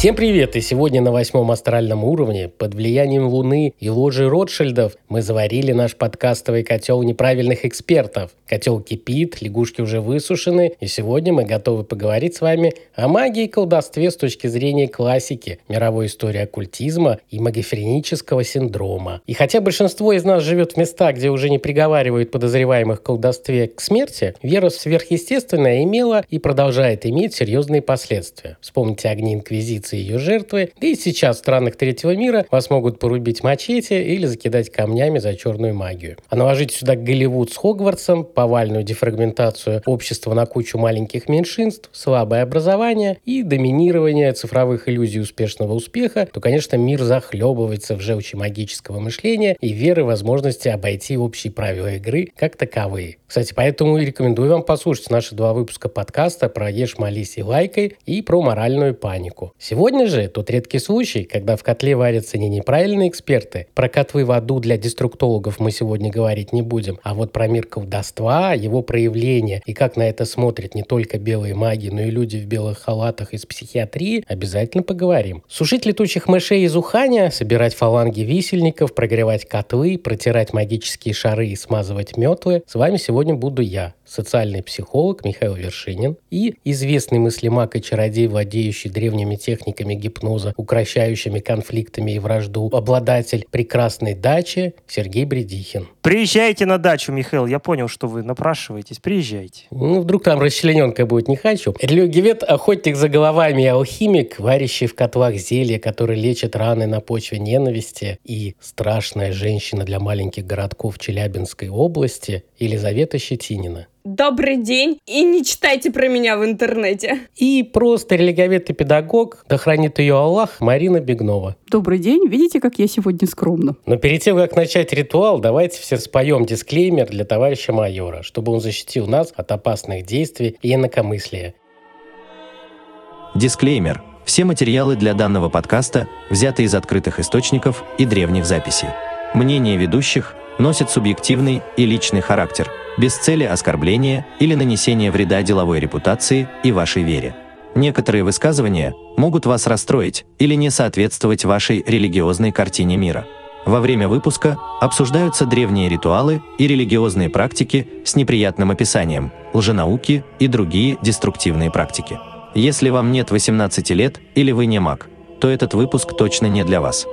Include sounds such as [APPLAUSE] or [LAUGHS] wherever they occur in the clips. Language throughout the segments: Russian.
Всем привет! И сегодня на восьмом астральном уровне, под влиянием Луны и ложи Ротшильдов, мы заварили наш подкастовый котел неправильных экспертов. Котел кипит, лягушки уже высушены, и сегодня мы готовы поговорить с вами о магии и колдовстве с точки зрения классики, мировой истории оккультизма и магофренического синдрома. И хотя большинство из нас живет в местах, где уже не приговаривают подозреваемых в колдовстве к смерти, вера в сверхъестественное имела и продолжает иметь серьезные последствия. Вспомните огни Инквизиции и ее жертвы. Да и сейчас в странах третьего мира вас могут порубить мачете или закидать камнями за черную магию. А наложить сюда Голливуд с Хогвартсом, повальную дефрагментацию общества на кучу маленьких меньшинств, слабое образование и доминирование цифровых иллюзий успешного успеха, то, конечно, мир захлебывается в желчи магического мышления и веры возможности обойти общие правила игры как таковые. Кстати, поэтому и рекомендую вам послушать наши два выпуска подкаста про «Ешь, молись и лайкай» и про моральную панику. Сегодня Сегодня же тот редкий случай, когда в котле варятся не неправильные эксперты. Про котлы в аду для деструктологов мы сегодня говорить не будем, а вот про мир колдовства, его проявление и как на это смотрят не только белые маги, но и люди в белых халатах из психиатрии, обязательно поговорим. Сушить летучих мышей из уханя, собирать фаланги висельников, прогревать котлы, протирать магические шары и смазывать метлы. С вами сегодня буду я, социальный психолог Михаил Вершинин и известный мыслемак и чародей, владеющий древними техниками гипноза, укращающими конфликтами и вражду, обладатель прекрасной дачи Сергей Бредихин. Приезжайте на дачу, Михаил. Я понял, что вы напрашиваетесь. Приезжайте. Ну, вдруг там расчлененка будет, не хочу. Религиовед – охотник за головами и алхимик, варящий в котлах зелья, которые лечат раны на почве ненависти, и страшная женщина для маленьких городков Челябинской области Елизавета Щетинина. Добрый день. И не читайте про меня в интернете. И просто религовед и педагог, да хранит ее Аллах, Марина Бегнова. Добрый день. Видите, как я сегодня скромна? Но перед тем, как начать ритуал, давайте все споем дисклеймер для товарища майора, чтобы он защитил нас от опасных действий и инакомыслия. Дисклеймер. Все материалы для данного подкаста взяты из открытых источников и древних записей. Мнение ведущих носит субъективный и личный характер – без цели оскорбления или нанесения вреда деловой репутации и вашей вере. Некоторые высказывания могут вас расстроить или не соответствовать вашей религиозной картине мира. Во время выпуска обсуждаются древние ритуалы и религиозные практики с неприятным описанием, лженауки и другие деструктивные практики. Если вам нет 18 лет или вы не маг, то этот выпуск точно не для вас.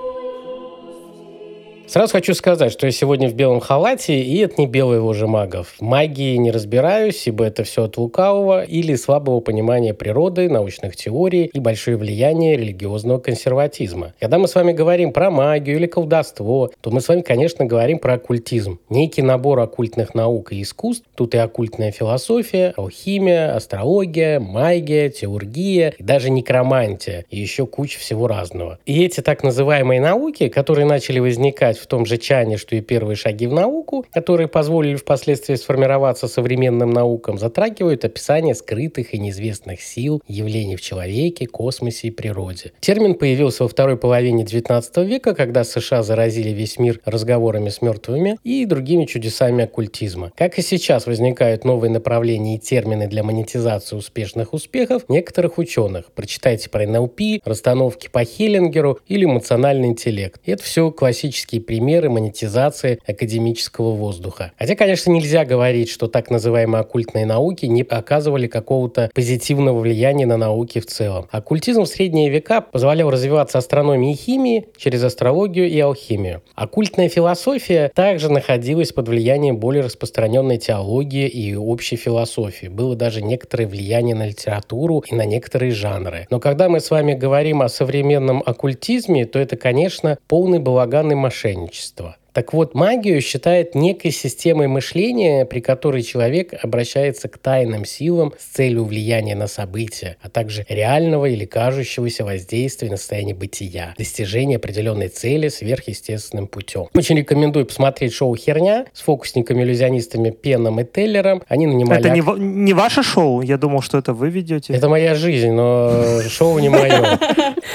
Сразу хочу сказать, что я сегодня в белом халате, и это не белый ложи магов. Магии не разбираюсь, ибо это все от лукавого или слабого понимания природы, научных теорий и большое влияние религиозного консерватизма. Когда мы с вами говорим про магию или колдовство, то мы с вами, конечно, говорим про оккультизм. Некий набор оккультных наук и искусств. Тут и оккультная философия, алхимия, астрология, магия, теургия и даже некромантия. И еще куча всего разного. И эти так называемые науки, которые начали возникать в том же чане, что и первые шаги в науку, которые позволили впоследствии сформироваться современным наукам, затрагивают описание скрытых и неизвестных сил, явлений в человеке, космосе и природе. Термин появился во второй половине XIX века, когда США заразили весь мир разговорами с мертвыми и другими чудесами оккультизма. Как и сейчас возникают новые направления и термины для монетизации успешных успехов некоторых ученых. Прочитайте про НЛП, расстановки по Хиллингеру или эмоциональный интеллект. И это все классические примеры монетизации академического воздуха. Хотя, конечно, нельзя говорить, что так называемые оккультные науки не оказывали какого-то позитивного влияния на науки в целом. Оккультизм в средние века позволял развиваться астрономии и химии через астрологию и алхимию. Оккультная философия также находилась под влиянием более распространенной теологии и общей философии. Было даже некоторое влияние на литературу и на некоторые жанры. Но когда мы с вами говорим о современном оккультизме, то это, конечно, полный балаган и мошенничество мошенничества. Так вот, магию считает некой системой мышления, при которой человек обращается к тайным силам с целью влияния на события, а также реального или кажущегося воздействия на состояние бытия, достижения определенной цели сверхъестественным путем. Очень рекомендую посмотреть шоу «Херня» с фокусниками-иллюзионистами Пеном и Теллером. Они нанимали... Это не, не ваше шоу? Я думал, что это вы ведете. Это моя жизнь, но [LAUGHS] шоу не мое.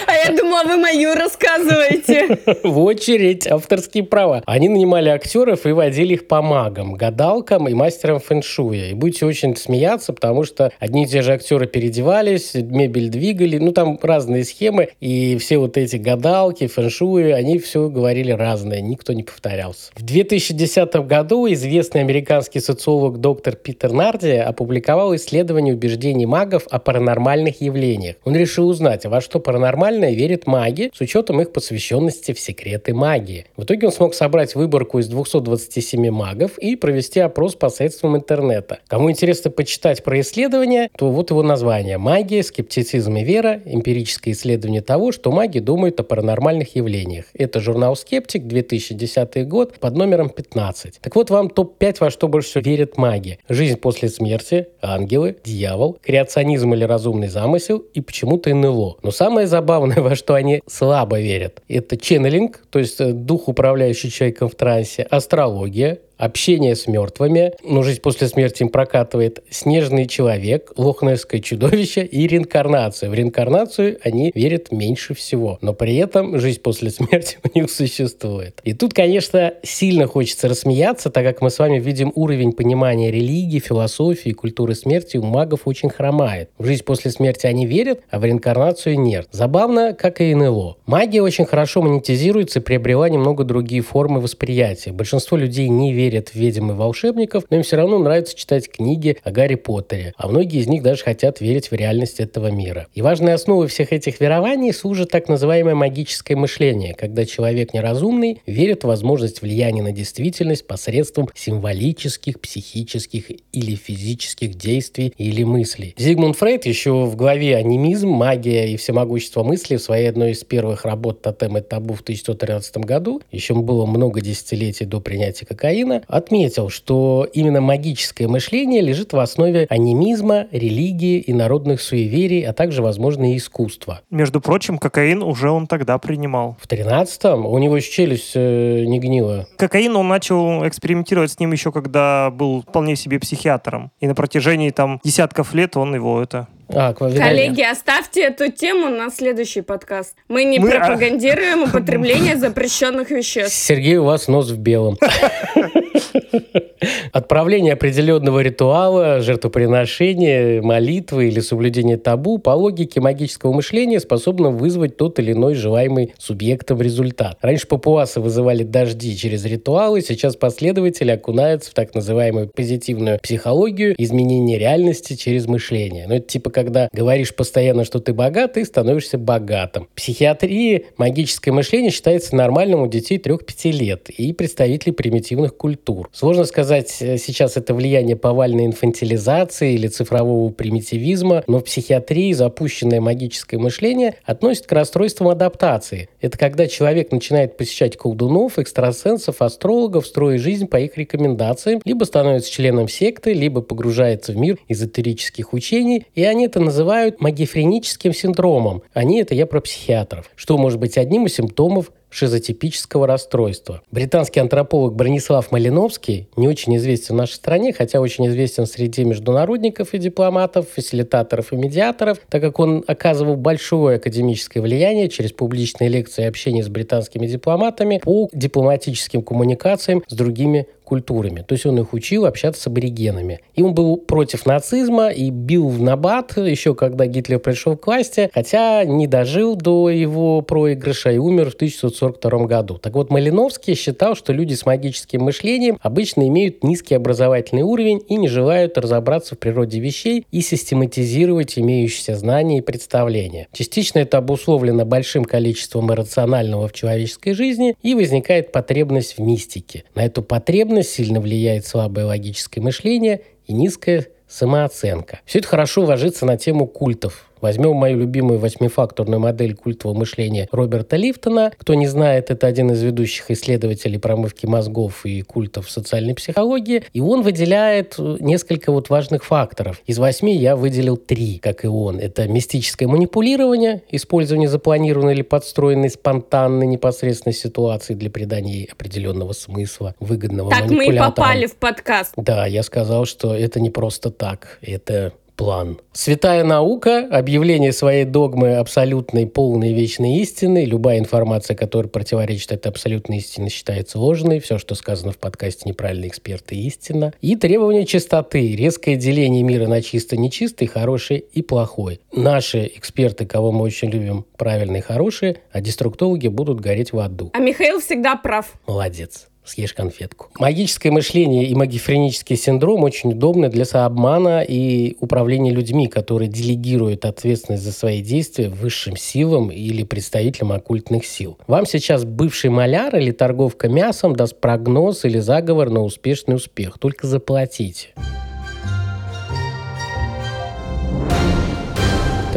А я думала, вы мою рассказываете. [LAUGHS] В очередь, авторские права. Они нанимали актеров и водили их по магам, гадалкам и мастерам фэншуя. И будете очень смеяться, потому что одни и те же актеры переодевались, мебель двигали, ну там разные схемы, и все вот эти гадалки, фэншуи, они все говорили разное, никто не повторялся. В 2010 году известный американский социолог доктор Питер Нарди опубликовал исследование убеждений магов о паранормальных явлениях. Он решил узнать, во что паранормальное верят маги с учетом их посвященности в секреты магии. В итоге он смог собрать выборку из 227 магов и провести опрос посредством интернета. Кому интересно почитать про исследование, то вот его название. Магия, скептицизм и вера. Эмпирическое исследование того, что маги думают о паранормальных явлениях. Это журнал «Скептик», 2010 год, под номером 15. Так вот вам топ-5, во что больше всего верят маги. Жизнь после смерти, ангелы, дьявол, креационизм или разумный замысел и почему-то НЛО. Но самое забавное, [LAUGHS] во что они слабо верят, это ченнелинг, то есть дух, управляющий человеком в трансе, астрология, общение с мертвыми, но жизнь после смерти им прокатывает, снежный человек, лохнесское чудовище и реинкарнацию. В реинкарнацию они верят меньше всего, но при этом жизнь после смерти [LAUGHS] у них существует. И тут, конечно, сильно хочется рассмеяться, так как мы с вами видим уровень понимания религии, философии, культуры смерти у магов очень хромает. В жизнь после смерти они верят, а в реинкарнацию нет. Забавно, как и НЛО. Магия очень хорошо монетизируется и приобрела немного другие формы восприятия. Большинство людей не верят верят в ведьм и волшебников, но им все равно нравится читать книги о Гарри Поттере, а многие из них даже хотят верить в реальность этого мира. И важной основой всех этих верований служит так называемое магическое мышление, когда человек неразумный верит в возможность влияния на действительность посредством символических, психических или физических действий или мыслей. Зигмунд Фрейд еще в главе «Анимизм, магия и всемогущество мысли» в своей одной из первых работ «Тотем и табу» в 1913 году, еще было много десятилетий до принятия кокаина, отметил, что именно магическое мышление лежит в основе анимизма, религии и народных суеверий, а также, возможно, и искусства. Между прочим, кокаин уже он тогда принимал. В 13-м? У него еще челюсть э, не гнила. Кокаин он начал экспериментировать с ним еще когда был вполне себе психиатром. И на протяжении там десятков лет он его это а, Коллеги, оставьте эту тему на следующий подкаст. Мы не Мы... А, пропагандируем употребление запрещенных веществ. Сергей, у вас нос в белом. [LAUGHS] [LAUGHS] Отправление определенного ритуала, жертвоприношения, молитвы или соблюдение табу по логике магического мышления способно вызвать тот или иной желаемый субъектом результат. Раньше папуасы вызывали дожди через ритуалы, сейчас последователи окунаются в так называемую позитивную психологию изменения реальности через мышление. Ну, это типа когда говоришь постоянно, что ты богат, ты становишься богатым. В психиатрии магическое мышление считается нормальным у детей 3-5 лет и представителей примитивных культур. Сложно сказать, э, сейчас это влияние повальной инфантилизации или цифрового примитивизма, но в психиатрии запущенное магическое мышление относит к расстройствам адаптации. Это когда человек начинает посещать колдунов, экстрасенсов, астрологов, строя жизнь по их рекомендациям, либо становится членом секты, либо погружается в мир эзотерических учений, и они это называют магифреническим синдромом. Они это я про психиатров, что может быть одним из симптомов шизотипического расстройства. Британский антрополог Бронислав Малиновский не очень известен в нашей стране, хотя очень известен среди международников и дипломатов, фасилитаторов и медиаторов, так как он оказывал большое академическое влияние через публичные лекции и общение с британскими дипломатами по дипломатическим коммуникациям с другими культурами. То есть он их учил общаться с аборигенами. И он был против нацизма и бил в набат еще когда Гитлер пришел к власти, хотя не дожил до его проигрыша и умер в 1942 году. Так вот, Малиновский считал, что люди с магическим мышлением обычно имеют низкий образовательный уровень и не желают разобраться в природе вещей и систематизировать имеющиеся знания и представления. Частично это обусловлено большим количеством иррационального в человеческой жизни и возникает потребность в мистике. На эту потребность сильно влияет слабое логическое мышление и низкая самооценка. Все это хорошо ложится на тему культов Возьмем мою любимую восьмифакторную модель культового мышления Роберта Лифтона. Кто не знает, это один из ведущих исследователей промывки мозгов и культов социальной психологии. И он выделяет несколько вот важных факторов. Из восьми я выделил три, как и он. Это мистическое манипулирование, использование запланированной или подстроенной спонтанной непосредственной ситуации для придания ей определенного смысла, выгодного Так мы и попали в подкаст. Да, я сказал, что это не просто так. Это план. Святая наука, объявление своей догмы абсолютной, полной, вечной истины. Любая информация, которая противоречит этой абсолютной истине, считается ложной. Все, что сказано в подкасте «Неправильные эксперты» истина. И требование чистоты. Резкое деление мира на чисто, нечистый, хороший и плохой. Наши эксперты, кого мы очень любим, правильные, хорошие, а деструктологи будут гореть в аду. А Михаил всегда прав. Молодец съешь конфетку. Магическое мышление и магифренический синдром очень удобны для сообмана и управления людьми, которые делегируют ответственность за свои действия высшим силам или представителям оккультных сил. Вам сейчас бывший маляр или торговка мясом даст прогноз или заговор на успешный успех. Только заплатите.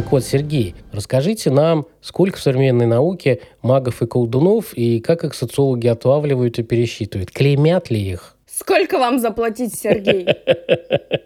Так вот, Сергей, расскажите нам, сколько в современной науке магов и колдунов, и как их социологи отлавливают и пересчитывают? Клеймят ли их? Сколько вам заплатить, Сергей?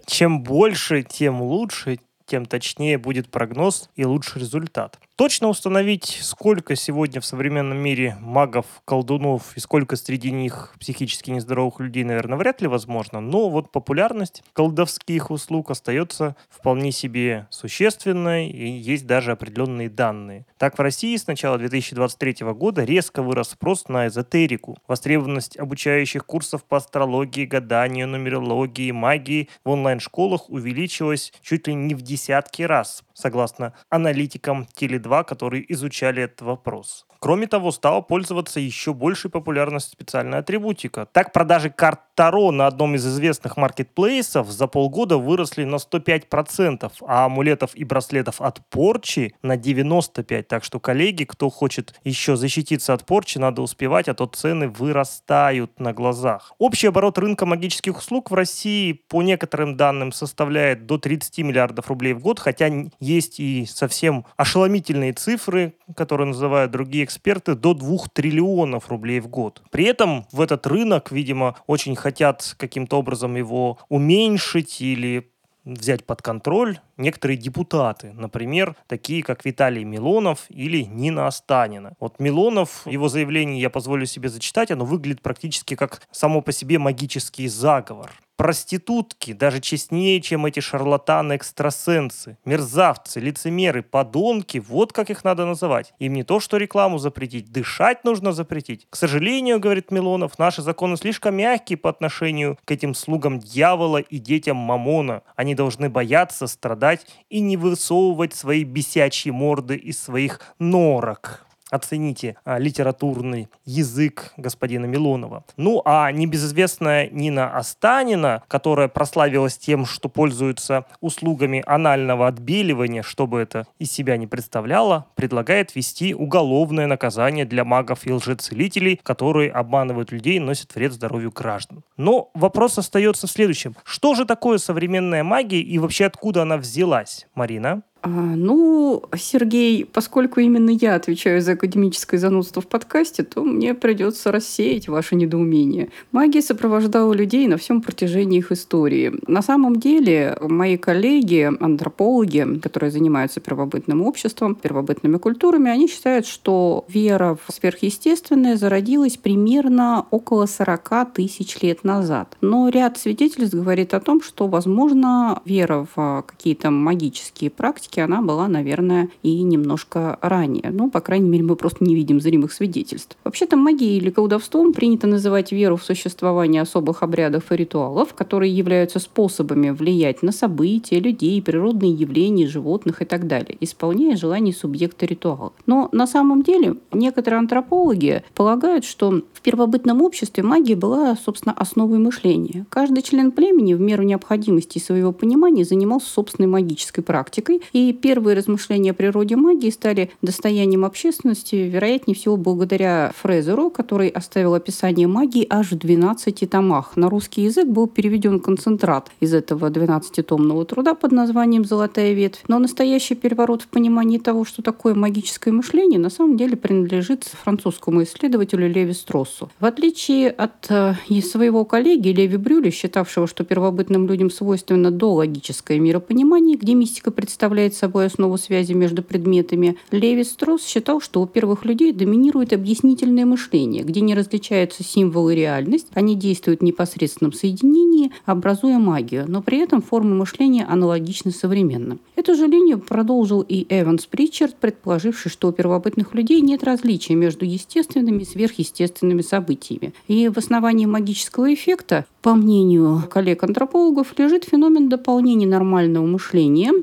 Чем больше, тем лучше, тем точнее будет прогноз и лучший результат. Точно установить, сколько сегодня в современном мире магов, колдунов и сколько среди них психически нездоровых людей, наверное, вряд ли возможно. Но вот популярность колдовских услуг остается вполне себе существенной и есть даже определенные данные. Так, в России с начала 2023 года резко вырос спрос на эзотерику. Востребованность обучающих курсов по астрологии, гаданию, нумерологии, магии в онлайн-школах увеличилась чуть ли не в десятки раз, согласно аналитикам Теле2 2, которые изучали этот вопрос. Кроме того, стала пользоваться еще большей популярностью специальная атрибутика. Так, продажи карт Таро на одном из известных маркетплейсов за полгода выросли на 105%, а амулетов и браслетов от порчи на 95%. Так что, коллеги, кто хочет еще защититься от порчи, надо успевать, а то цены вырастают на глазах. Общий оборот рынка магических услуг в России, по некоторым данным, составляет до 30 миллиардов рублей в год, хотя есть и совсем ошеломительные цифры, которые называют другие эксперты, до 2 триллионов рублей в год. При этом в этот рынок, видимо, очень хотят каким-то образом его уменьшить или взять под контроль некоторые депутаты, например, такие как Виталий Милонов или Нина Останина. Вот Милонов, его заявление я позволю себе зачитать, оно выглядит практически как само по себе магический заговор проститутки даже честнее, чем эти шарлатаны-экстрасенсы, мерзавцы, лицемеры, подонки, вот как их надо называть. Им не то, что рекламу запретить, дышать нужно запретить. К сожалению, говорит Милонов, наши законы слишком мягкие по отношению к этим слугам дьявола и детям Мамона. Они должны бояться, страдать и не высовывать свои бесячие морды из своих норок оцените а, литературный язык господина Милонова. Ну, а небезызвестная Нина Останина, которая прославилась тем, что пользуется услугами анального отбеливания, чтобы это из себя не представляло, предлагает ввести уголовное наказание для магов и лжецелителей, которые обманывают людей и носят вред здоровью граждан. Но вопрос остается в следующем. Что же такое современная магия и вообще откуда она взялась, Марина? А, ну, Сергей, поскольку именно я отвечаю за академическое занудство в подкасте, то мне придется рассеять ваше недоумение. Магия сопровождала людей на всем протяжении их истории. На самом деле, мои коллеги, антропологи, которые занимаются первобытным обществом, первобытными культурами, они считают, что вера в сверхъестественное зародилась примерно около 40 тысяч лет назад. Но ряд свидетельств говорит о том, что, возможно, вера в какие-то магические практики практике она была, наверное, и немножко ранее. Ну, по крайней мере, мы просто не видим зримых свидетельств. Вообще-то магией или колдовством принято называть веру в существование особых обрядов и ритуалов, которые являются способами влиять на события, людей, природные явления, животных и так далее, исполняя желания субъекта ритуала. Но на самом деле некоторые антропологи полагают, что в первобытном обществе магия была, собственно, основой мышления. Каждый член племени в меру необходимости своего понимания занимался собственной магической практикой и И первые размышления о природе магии стали достоянием общественности, вероятнее всего, благодаря Фрезеру, который оставил описание магии аж в 12 томах. На русский язык был переведен концентрат из этого 12-томного труда под названием «Золотая ветвь». Но настоящий переворот в понимании того, что такое магическое мышление, на самом деле принадлежит французскому исследователю Леви Строссу. В отличие от э, своего коллеги Леви Брюля, считавшего, что первобытным людям свойственно дологическое миропонимание, где мистика представляет собой основу связи между предметами, Леви Стросс считал, что у первых людей доминирует объяснительное мышление, где не различаются символы и реальность, они действуют в непосредственном соединении, образуя магию, но при этом формы мышления аналогичны современным. Эту же линию продолжил и Эванс Причард, предположивший, что у первобытных людей нет различия между естественными и сверхъестественными событиями. И в основании магического эффекта по мнению коллег-антропологов, лежит феномен дополнения нормального мышления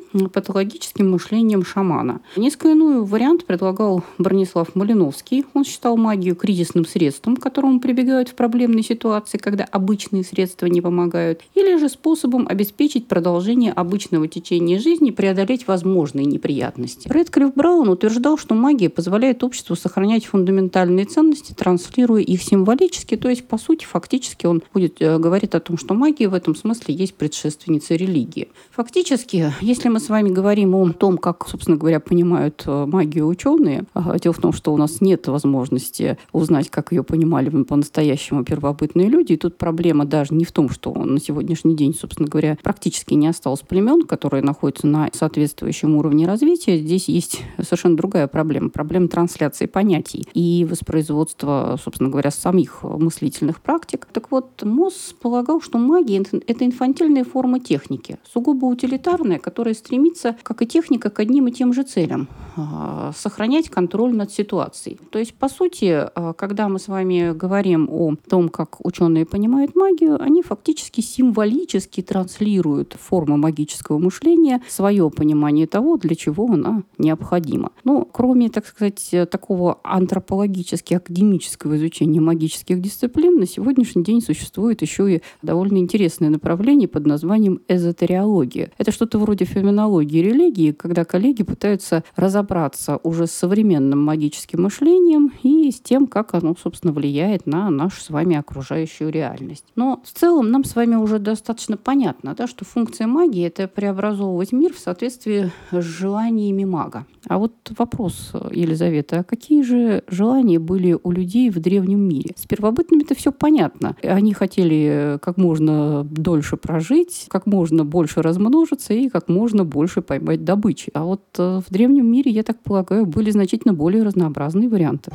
патологическим мышлением шамана. Несколько иной вариант предлагал Бронислав Малиновский. Он считал магию кризисным средством, к которому прибегают в проблемной ситуации, когда обычные средства не помогают, или же способом обеспечить продолжение обычного течения жизни и преодолеть возможные неприятности. Редклифф Браун утверждал, что магия позволяет обществу сохранять фундаментальные ценности, транслируя их символически, то есть, по сути, фактически он будет э, говорит о том, что магия в этом смысле есть предшественница религии. Фактически, если мы с вами говорим о том, как, собственно говоря, понимают э, магию ученые, дело в том, что у нас нет возможности узнать, как ее понимали по-настоящему первобытные люди, и тут проблема даже не в том, что на сегодняшний день, собственно говоря, практически не осталось племен, которые находятся на соответствующем уровне развития. Здесь есть совершенно другая проблема. Проблема трансляции понятий и воспроизводства, собственно говоря, самих мыслительных практик. Так вот, МОЗ полагал, что магия – это инфантильная форма техники, сугубо утилитарная, которая стремится, как и техника, к одним и тем же целям а, – сохранять контроль над ситуацией. То есть, по сути, а, когда мы с вами говорим о том, как ученые понимают магию, они фактически символически транслируют форму магического мышления, свое понимание того, для чего она необходима. Ну, кроме, так сказать, такого антропологически академического изучения магических дисциплин, на сегодняшний день существует еще и довольно интересное направление под названием эзотериология. Это что-то вроде феноменологии религии, когда коллеги пытаются разобраться уже с современным магическим мышлением и с тем, как оно, собственно, влияет на нашу с вами окружающую реальность. Но в целом нам с вами уже достаточно понятно, да, что функция магии — это преобразовывать мир в соответствии с желаниями мага. А вот вопрос, Елизавета, а какие же желания были у людей в древнем мире? С первобытными-то все понятно. Они хотели как можно дольше прожить, как можно больше размножиться и как можно больше поймать добычи. А вот э, в древнем мире, я так полагаю, были значительно более разнообразные варианты.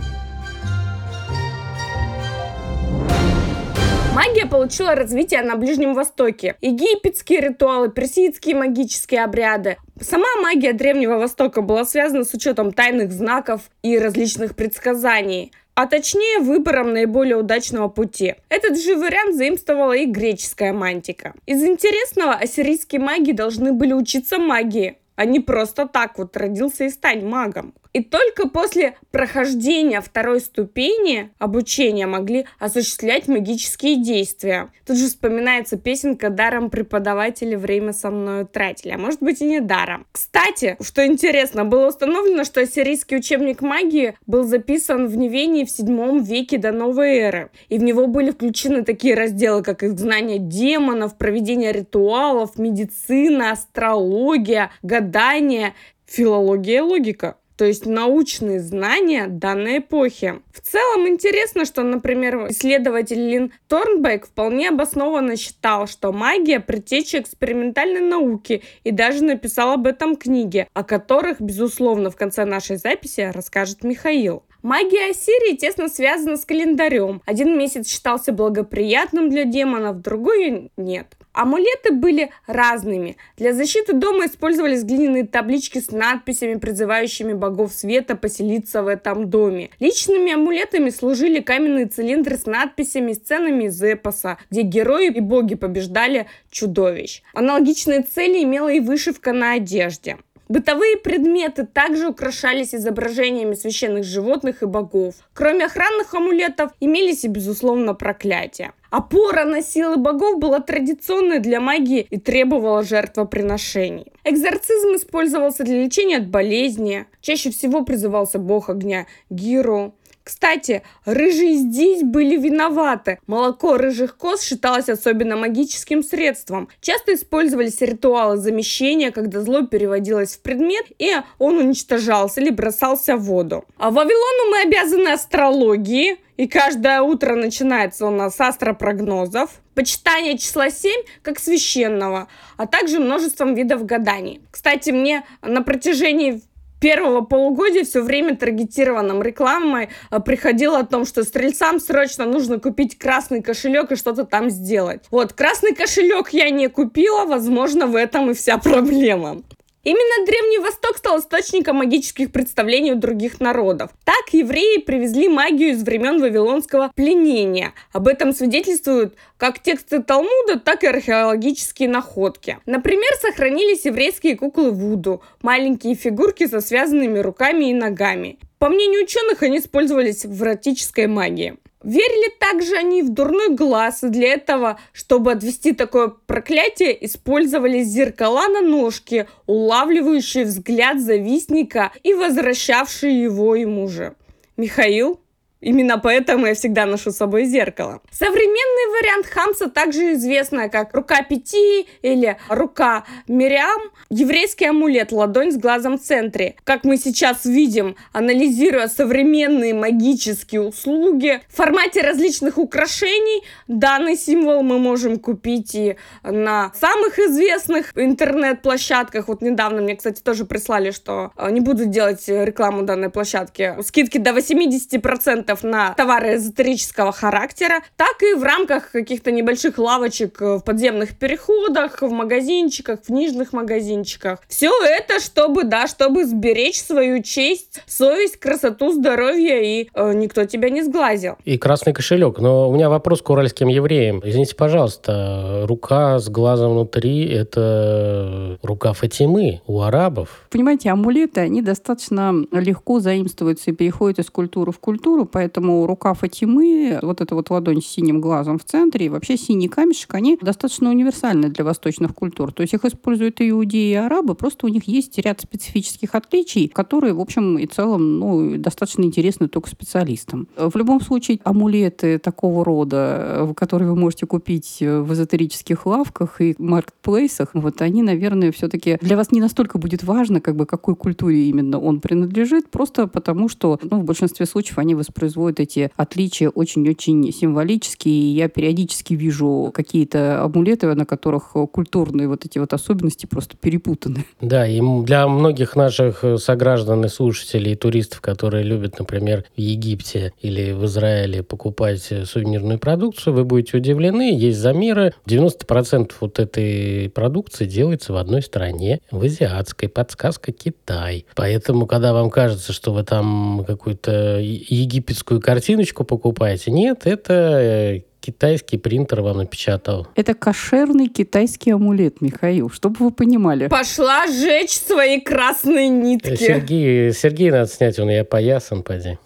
Магия получила развитие на Ближнем Востоке. Египетские ритуалы, персидские магические обряды. Сама магия Древнего Востока была связана с учетом тайных знаков и различных предсказаний а точнее выбором наиболее удачного пути. Этот же вариант заимствовала и греческая мантика. Из интересного, ассирийские маги должны были учиться магии, а не просто так вот родился и стань магом. И только после прохождения второй ступени обучения могли осуществлять магические действия. Тут же вспоминается песенка «Даром преподаватели время со мной тратили», а может быть и не даром. Кстати, что интересно, было установлено, что ассирийский учебник магии был записан в Невении в 7 веке до новой эры. И в него были включены такие разделы, как изгнание демонов, проведение ритуалов, медицина, астрология, гадание, филология логика то есть научные знания данной эпохи. В целом интересно, что, например, исследователь Лин Торнбек вполне обоснованно считал, что магия – предтеча экспериментальной науки и даже написал об этом книги, о которых, безусловно, в конце нашей записи расскажет Михаил. Магия Ассирии тесно связана с календарем. Один месяц считался благоприятным для демонов, другой нет. Амулеты были разными. Для защиты дома использовались глиняные таблички с надписями, призывающими богов света поселиться в этом доме. Личными амулетами служили каменные цилиндры с надписями, сценами из эпоса, где герои и боги побеждали чудовищ. Аналогичные цели имела и вышивка на одежде. Бытовые предметы также украшались изображениями священных животных и богов. Кроме охранных амулетов, имелись и, безусловно, проклятия. Опора на силы богов была традиционной для магии и требовала жертвоприношений. Экзорцизм использовался для лечения от болезни. Чаще всего призывался бог огня Гиру. Кстати, рыжие здесь были виноваты. Молоко рыжих коз считалось особенно магическим средством. Часто использовались ритуалы замещения, когда зло переводилось в предмет, и он уничтожался или бросался в воду. А Вавилону мы обязаны астрологии, и каждое утро начинается у нас с астропрогнозов, почитание числа 7 как священного, а также множеством видов гаданий. Кстати, мне на протяжении первого полугодия все время таргетированным рекламой а, приходило о том, что стрельцам срочно нужно купить красный кошелек и что-то там сделать. Вот, красный кошелек я не купила, возможно, в этом и вся проблема. Именно Древний Восток стал источником магических представлений у других народов. Так евреи привезли магию из времен вавилонского пленения. Об этом свидетельствуют как тексты Талмуда, так и археологические находки. Например, сохранились еврейские куклы Вуду, маленькие фигурки со связанными руками и ногами. По мнению ученых, они использовались в эротической магии. Верили также они в дурной глаз, и для этого, чтобы отвести такое проклятие, использовали зеркала на ножке, улавливающие взгляд завистника и возвращавшие его ему же. Михаил? Именно поэтому я всегда ношу с собой зеркало. Современный вариант Хамса также известная как рука пяти или рука Мириам. Еврейский амулет, ладонь с глазом в центре. Как мы сейчас видим, анализируя современные магические услуги, в формате различных украшений данный символ мы можем купить и на самых известных интернет-площадках. Вот недавно мне, кстати, тоже прислали, что э, не буду делать рекламу данной площадки. Скидки до 80% на товары эзотерического характера, так и в рамках каких-то небольших лавочек в подземных переходах, в магазинчиках, в книжных магазинчиках. Все это, чтобы, да, чтобы сберечь свою честь, совесть, красоту, здоровье, и э, никто тебя не сглазил. И красный кошелек. Но у меня вопрос к уральским евреям. Извините, пожалуйста, рука с глазом внутри – это рука Фатимы у арабов. Понимаете, амулеты, они достаточно легко заимствуются и переходят из культуры в культуру, поэтому рука Фатимы, вот эта вот ладонь с синим глазом в центре, и вообще синий камешек, они достаточно универсальны для восточных культур. То есть их используют и иудеи, и арабы, просто у них есть ряд специфических отличий, которые, в общем и целом, ну, достаточно интересны только специалистам. В любом случае, амулеты такого рода, которые вы можете купить в эзотерических лавках и маркетплейсах, вот они, наверное, все-таки для вас не настолько будет важно, как бы какой культуре именно он принадлежит, просто потому что, ну, в большинстве случаев они воспроизводят производят эти отличия очень-очень символические. И я периодически вижу какие-то амулеты, на которых культурные вот эти вот особенности просто перепутаны. Да, и для многих наших сограждан и слушателей, и туристов, которые любят, например, в Египте или в Израиле покупать сувенирную продукцию, вы будете удивлены. Есть замеры. 90% вот этой продукции делается в одной стране, в азиатской. Подсказка Китай. Поэтому, когда вам кажется, что вы там какую-то египетскую египетскую картиночку покупаете. Нет, это э, китайский принтер вам напечатал. Это кошерный китайский амулет, Михаил, чтобы вы понимали. Пошла сжечь свои красные нитки. Сергей, Сергей надо снять, он я поясан, поди.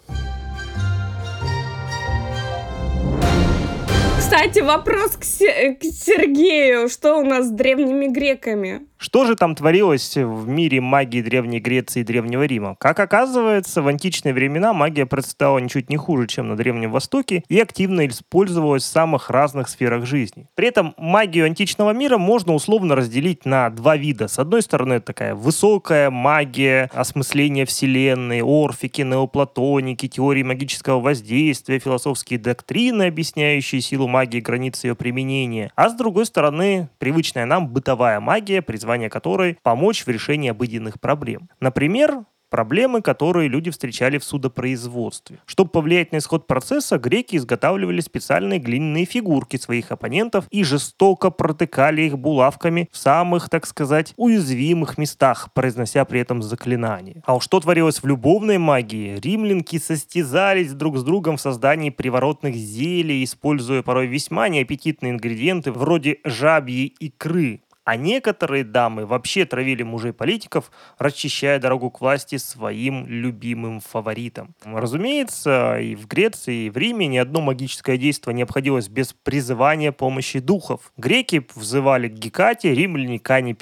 Кстати, вопрос к, Се- к Сергею. Что у нас с древними греками? Что же там творилось в мире магии Древней Греции и Древнего Рима? Как оказывается, в античные времена магия процветала ничуть не хуже, чем на Древнем Востоке и активно использовалась в самых разных сферах жизни. При этом магию античного мира можно условно разделить на два вида. С одной стороны, это такая высокая магия, осмысление Вселенной, орфики, неоплатоники, теории магического воздействия, философские доктрины, объясняющие силу магии, границы ее применения. А с другой стороны, привычная нам бытовая магия, призванная призвание которой – помочь в решении обыденных проблем. Например, проблемы, которые люди встречали в судопроизводстве. Чтобы повлиять на исход процесса, греки изготавливали специальные глиняные фигурки своих оппонентов и жестоко протыкали их булавками в самых, так сказать, уязвимых местах, произнося при этом заклинания. А уж что творилось в любовной магии? Римлянки состязались друг с другом в создании приворотных зелий, используя порой весьма неаппетитные ингредиенты вроде жабьей икры, а некоторые дамы вообще травили мужей политиков, расчищая дорогу к власти своим любимым фаворитам. Разумеется, и в Греции, и в Риме ни одно магическое действие не обходилось без призывания помощи духов. Греки взывали к Гекате, римляне к Ане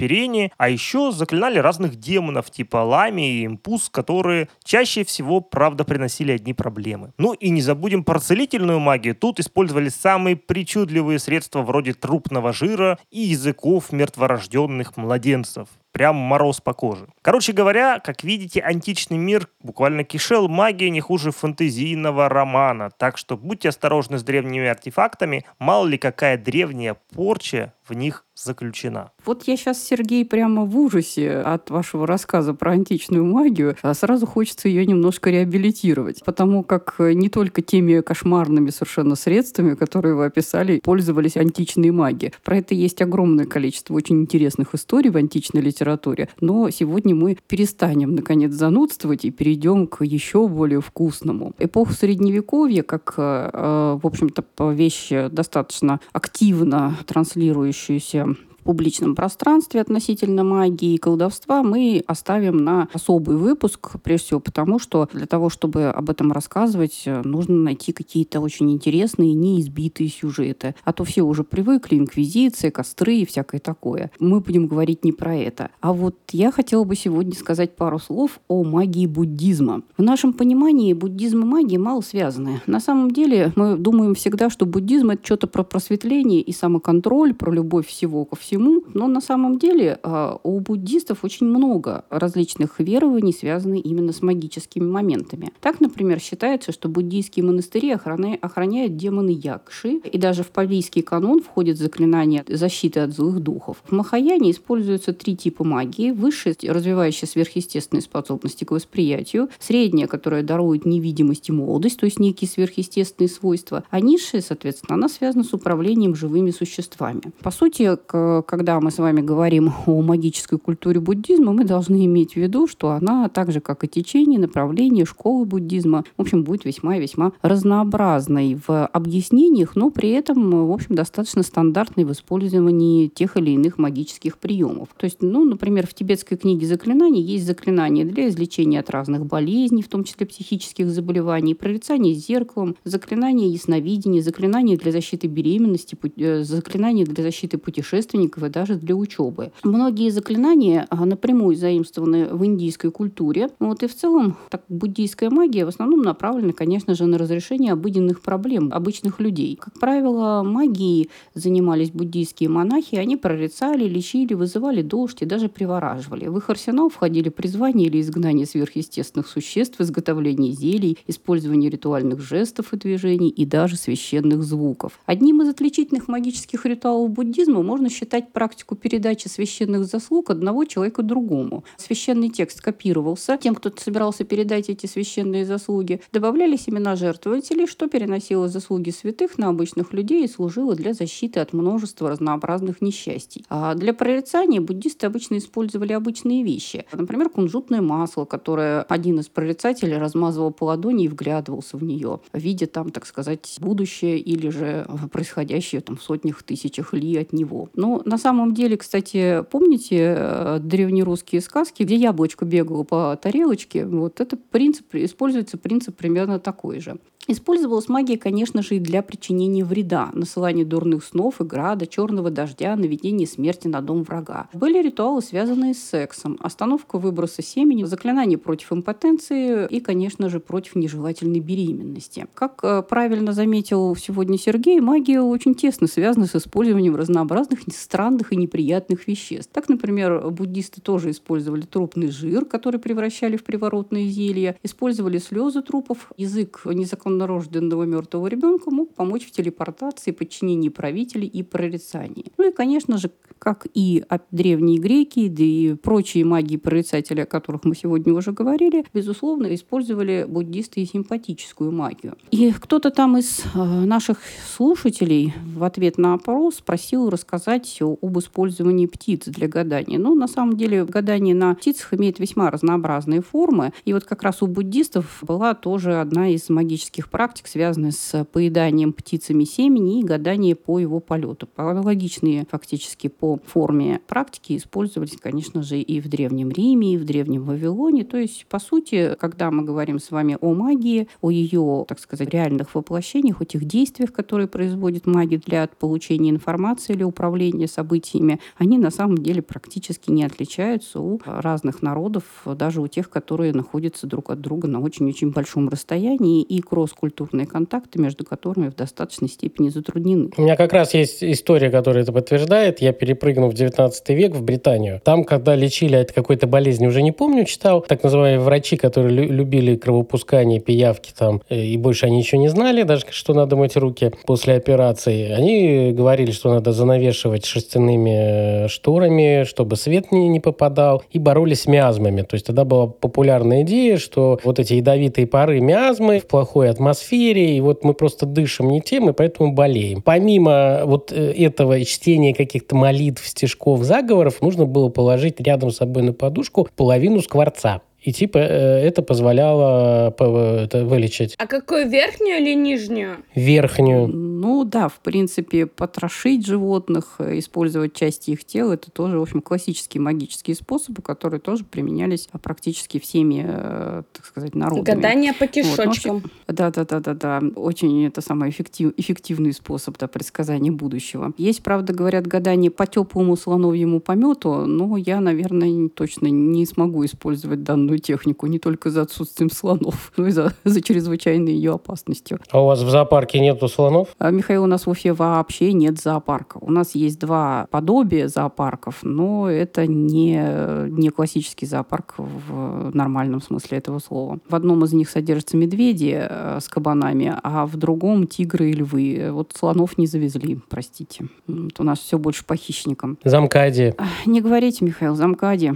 а еще заклинали разных демонов типа Лами и Импус, которые чаще всего, правда, приносили одни проблемы. Ну и не забудем про целительную магию. Тут использовали самые причудливые средства вроде трупного жира и языков мертворожденных младенцев. Прям мороз по коже. Короче говоря, как видите, античный мир буквально кишел магией не хуже фэнтезийного романа, так что будьте осторожны с древними артефактами, мало ли какая древняя порча в них заключена. Вот я сейчас, Сергей, прямо в ужасе от вашего рассказа про античную магию, а сразу хочется ее немножко реабилитировать, потому как не только теми кошмарными совершенно средствами, которые вы описали, пользовались античные маги. Про это есть огромное количество очень интересных историй в античной литературе, но сегодня мы перестанем, наконец, занудствовать и перейдем к еще более вкусному. Эпоха Средневековья, как, э, в общем-то, вещь достаточно активно транслирующая развивающуюся публичном пространстве относительно магии и колдовства мы оставим на особый выпуск, прежде всего потому, что для того, чтобы об этом рассказывать, нужно найти какие-то очень интересные, неизбитые сюжеты. А то все уже привыкли, инквизиция, костры и всякое такое. Мы будем говорить не про это. А вот я хотела бы сегодня сказать пару слов о магии буддизма. В нашем понимании буддизм и магия мало связаны. На самом деле мы думаем всегда, что буддизм — это что-то про просветление и самоконтроль, про любовь всего ко всему всему, но на самом деле а, у буддистов очень много различных верований, связанных именно с магическими моментами. Так, например, считается, что буддийские монастыри охраняют демоны Якши, и даже в павийский канон входит заклинание защиты от злых духов. В Махаяне используются три типа магии. Высшая, развивающая сверхъестественные способности к восприятию, средняя, которая дарует невидимость и молодость, то есть некие сверхъестественные свойства, а низшая, соответственно, она связана с управлением живыми существами. По сути, к когда мы с вами говорим о магической культуре буддизма, мы должны иметь в виду, что она, так же как и течение, направление, школы буддизма, в общем, будет весьма и весьма разнообразной в объяснениях, но при этом, в общем, достаточно стандартной в использовании тех или иных магических приемов. То есть, ну, например, в тибетской книге заклинаний есть заклинания для излечения от разных болезней, в том числе психических заболеваний, прорицание зеркалом, заклинания ясновидения, заклинания для защиты беременности, э, заклинания для защиты путешественников, и даже для учебы. Многие заклинания а, напрямую заимствованы в индийской культуре. Вот и в целом так, буддийская магия в основном направлена, конечно же, на разрешение обыденных проблем обычных людей. Как правило, магией занимались буддийские монахи. Они прорицали, лечили, вызывали дождь и даже привораживали. В их арсенал входили призвание или изгнание сверхъестественных существ, изготовление зелий, использование ритуальных жестов и движений и даже священных звуков. Одним из отличительных магических ритуалов буддизма можно считать опять практику передачи священных заслуг одного человека другому. Священный текст копировался тем, кто собирался передать эти священные заслуги. Добавлялись имена жертвователей, что переносило заслуги святых на обычных людей и служило для защиты от множества разнообразных несчастий. А для прорицания буддисты обычно использовали обычные вещи. Например, кунжутное масло, которое один из прорицателей размазывал по ладони и вглядывался в нее, видя там, так сказать, будущее или же происходящее там в сотнях тысячах ли от него. Но на самом деле, кстати, помните э, древнерусские сказки, где яблочко бегало по тарелочке? Вот это принцип, используется принцип примерно такой же. Использовалась магия, конечно же, и для причинения вреда, насылания дурных снов и града, черного дождя, наведения смерти на дом врага. Были ритуалы, связанные с сексом, остановка выброса семени, заклинание против импотенции и, конечно же, против нежелательной беременности. Как э, правильно заметил сегодня Сергей, магия очень тесно связана с использованием разнообразных странных и неприятных веществ. Так, например, буддисты тоже использовали трупный жир, который превращали в приворотные зелья, использовали слезы трупов, язык незаконно новорожденного мертвого ребенка мог помочь в телепортации, подчинении правителей и прорицании. Ну и, конечно же, как и древние греки, да и прочие магии прорицатели, о которых мы сегодня уже говорили, безусловно, использовали буддисты и симпатическую магию. И кто-то там из э, наших слушателей в ответ на опрос спросил рассказать об использовании птиц для гадания. Но на самом деле гадание на птицах имеет весьма разнообразные формы. И вот как раз у буддистов была тоже одна из магических практик, связанная с поеданием птицами семени и гадание по его полету. Аналогичные фактически по форме практики использовались, конечно же, и в Древнем Риме, и в Древнем Вавилоне. То есть, по сути, когда мы говорим с вами о магии, о ее, так сказать, реальных воплощениях, о тех действиях, которые производит магия для получения информации или управления событиями, они на самом деле практически не отличаются у разных народов, даже у тех, которые находятся друг от друга на очень-очень большом расстоянии, и кросс-культурные контакты между которыми в достаточной степени затруднены. У меня как раз есть история, которая это подтверждает. Я перепрыгнул в 19 век в Британию. Там, когда лечили от какой-то болезни, уже не помню, читал, так называемые врачи, которые любили кровопускание, пиявки там, э, и больше они ничего не знали, даже что надо мыть руки после операции. Они говорили, что надо занавешивать шерстяными э, шторами, чтобы свет не, не попадал, и боролись с миазмами. То есть тогда была популярная идея, что вот эти ядовитые пары миазмы в плохой атмосфере, и вот мы просто дышим не тем, и поэтому болеем. Помимо вот э, этого чтения каких-то молитв, стишков, заговоров, нужно было положить рядом с собой на подушку половину скворца. И типа э, это позволяло это вылечить. А какую, верхнюю или нижнюю? Верхнюю. Ну да, в принципе, потрошить животных, э, использовать части их тела, это тоже, в общем, классические магические способы, которые тоже применялись практически всеми, э, так сказать, народами. Гадание по кишочкам. да, да, да, да, да. Очень это самый эффектив, эффективный способ да, предсказания будущего. Есть, правда, говорят, гадание по теплому слоновьему помету, но я, наверное, точно не смогу использовать данную данную технику не только за отсутствием слонов, [LAUGHS] но и за, за чрезвычайной ее опасностью. А у вас в зоопарке нету слонов? А, Михаил, у нас в Уфе вообще нет зоопарка. У нас есть два подобия зоопарков, но это не, не классический зоопарк в нормальном смысле этого слова. В одном из них содержатся медведи э, с кабанами, а в другом тигры и львы. Вот слонов не завезли, простите. Вот у нас все больше по хищникам. Замкади. Не говорите, Михаил, замкади.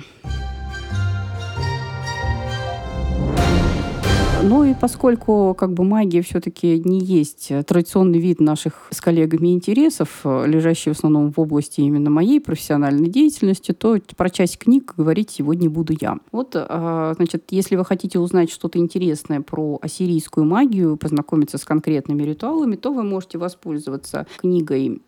Ну и поскольку как бы магия все-таки не есть традиционный вид наших с коллегами интересов, лежащий в основном в области именно моей профессиональной деятельности, то про часть книг говорить сегодня буду я. Вот, а, значит, если вы хотите узнать что-то интересное про ассирийскую магию, познакомиться с конкретными ритуалами, то вы можете воспользоваться книгой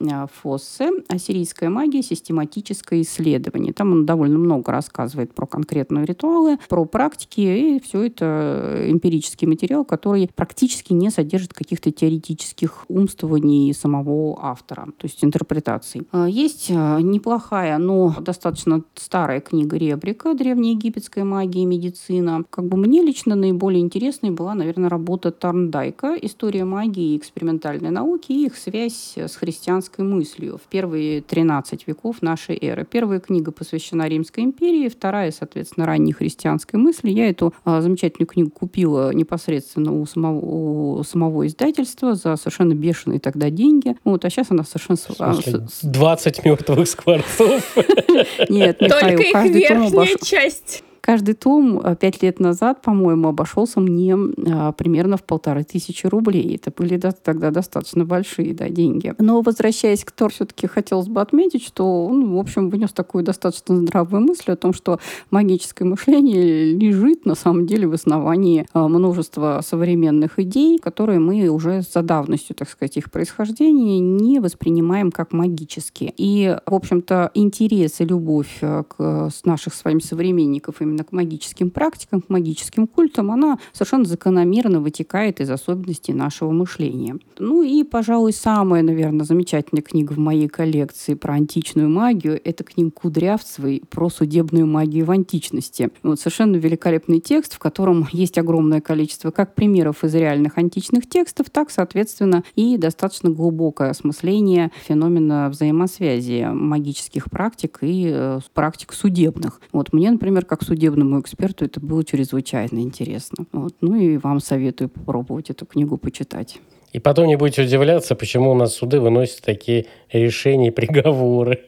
Фоссе «Ассирийская магия. Систематическое исследование». Там он довольно много рассказывает про конкретные ритуалы, про практики, и все это эмпирически эмпирический материал, который практически не содержит каких-то теоретических умствований самого автора, то есть интерпретаций. А, есть а, неплохая, но достаточно старая книга Ребрика «Древнеегипетская магия и медицина». Как бы мне лично наиболее интересной была, наверное, работа Тарндайка «История магии и экспериментальной науки и их связь с христианской мыслью в первые 13 веков нашей эры». Первая книга посвящена Римской империи, вторая, соответственно, ранней христианской мысли. Я эту а, замечательную книгу купила непосредственно у самого, у самого издательства за совершенно бешеные тогда деньги. Вот, а сейчас она совершенно... В 20 мертвых скворцов? Нет, Михаил, Только их верхняя часть. Каждый том э, пять лет назад, по-моему, обошелся мне а, примерно в полторы тысячи рублей. Это были да, тогда достаточно большие да, деньги. Но возвращаясь к Тор, все-таки хотелось бы отметить, что он, в общем, внес такую достаточно здравую мысль о том, что магическое мышление лежит на самом деле в основании а, множества современных идей, которые мы уже за давностью, так сказать, их происхождения не воспринимаем как магические. И, в общем-то, интерес и любовь э, к, с наших с вами современников именно именно к магическим практикам, к магическим культам, она совершенно закономерно вытекает из особенностей нашего мышления. Ну и, пожалуй, самая, наверное, замечательная книга в моей коллекции про античную магию – это книга Кудрявцевой про судебную магию в античности. Вот совершенно великолепный текст, в котором есть огромное количество как примеров из реальных античных текстов, так, соответственно, и достаточно глубокое осмысление феномена взаимосвязи магических практик и э, практик судебных. Вот мне, например, как судебный судебному эксперту это было чрезвычайно интересно. Вот. Ну и вам советую попробовать эту книгу почитать. И потом не будете удивляться, почему у нас суды выносят такие решения и приговоры.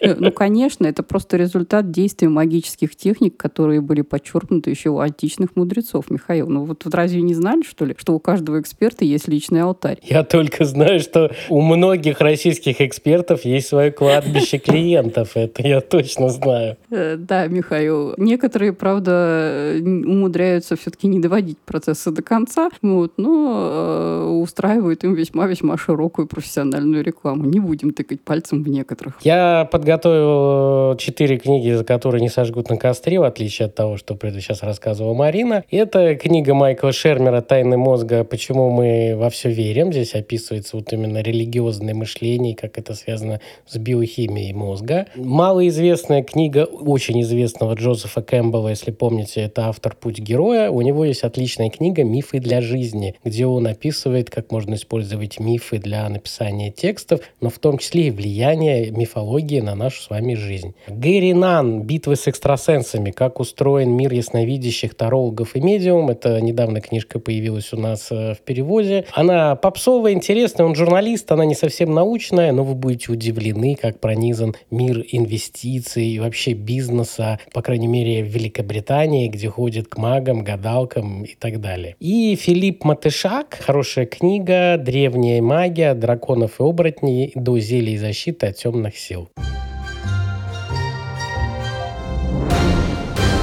Ну, конечно, это просто результат действия магических техник, которые были подчеркнуты еще у античных мудрецов, Михаил. Ну вот разве не знали, что ли, что у каждого эксперта есть личный алтарь? Я только знаю, что у многих российских экспертов есть свое кладбище клиентов. Это я точно знаю. Э, да, Михаил. Некоторые, правда, умудряются все-таки не доводить процессы до конца, вот, но э, устраивают им весьма-весьма широкую профессиональную рекламу. Не будем тыкать пальцем в некоторых. Я подготовил четыре книги, за которые не сожгут на костре, в отличие от того, что сейчас рассказывала Марина. Это книга Майкла Шермера «Тайны мозга. Почему мы во все верим». Здесь описывается вот именно религиозное мышление, как это связано с биохимией мозга. Малоизвестная книга очень известного Джозефа Кэмпбелла, если помните, это автор «Путь героя». У него есть отличная книга «Мифы для жизни», где он описывает, как можно использовать мифы для написания текстов, но в том числе и влияние мифологии на нашу с вами жизнь. Гэри Нан «Битвы с экстрасенсами. Как устроен мир ясновидящих, тарологов и медиум». Это недавно книжка появилась у нас э, в переводе. Она попсовая, интересная, он журналист, она не совсем научная, но вы будете удивлены, как пронизан мир инвестиций и вообще бизнеса, по крайней мере, в Великобритании, где ходит к магам, гадалкам и так далее. И Филипп Матышак, хорошая книга «Древняя магия, драконов и оборотней до зелий защиты от темных сил».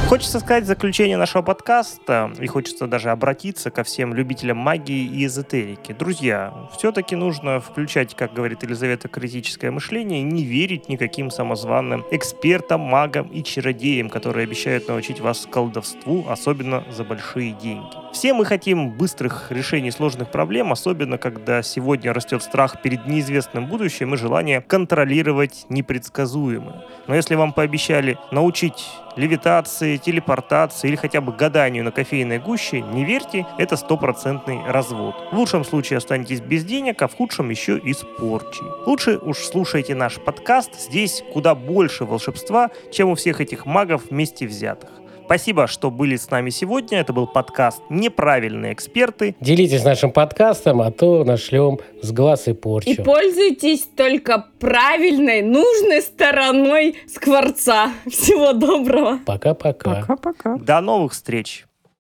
Хочется сказать заключение нашего подкаста, и хочется даже обратиться ко всем любителям магии и эзотерики. Друзья, все-таки нужно включать, как говорит Елизавета, критическое мышление не верить никаким самозванным экспертам, магам и чародеям, которые обещают научить вас колдовству, особенно за большие деньги. Все мы хотим быстрых решений сложных проблем, особенно когда сегодня растет страх перед неизвестным будущим и желание контролировать непредсказуемое. Но если вам пообещали научить левитации, телепортации или хотя бы гаданию на кофейной гуще, не верьте, это стопроцентный развод. В лучшем случае останетесь без денег, а в худшем еще и с порчей. Лучше уж слушайте наш подкаст, здесь куда больше волшебства, чем у всех этих магов вместе взятых. Спасибо, что были с нами сегодня. Это был подкаст «Неправильные эксперты». Делитесь нашим подкастом, а то нашлем с глаз и порчу. И пользуйтесь только правильной, нужной стороной скворца. Всего доброго. Пока-пока. Пока-пока. До новых встреч.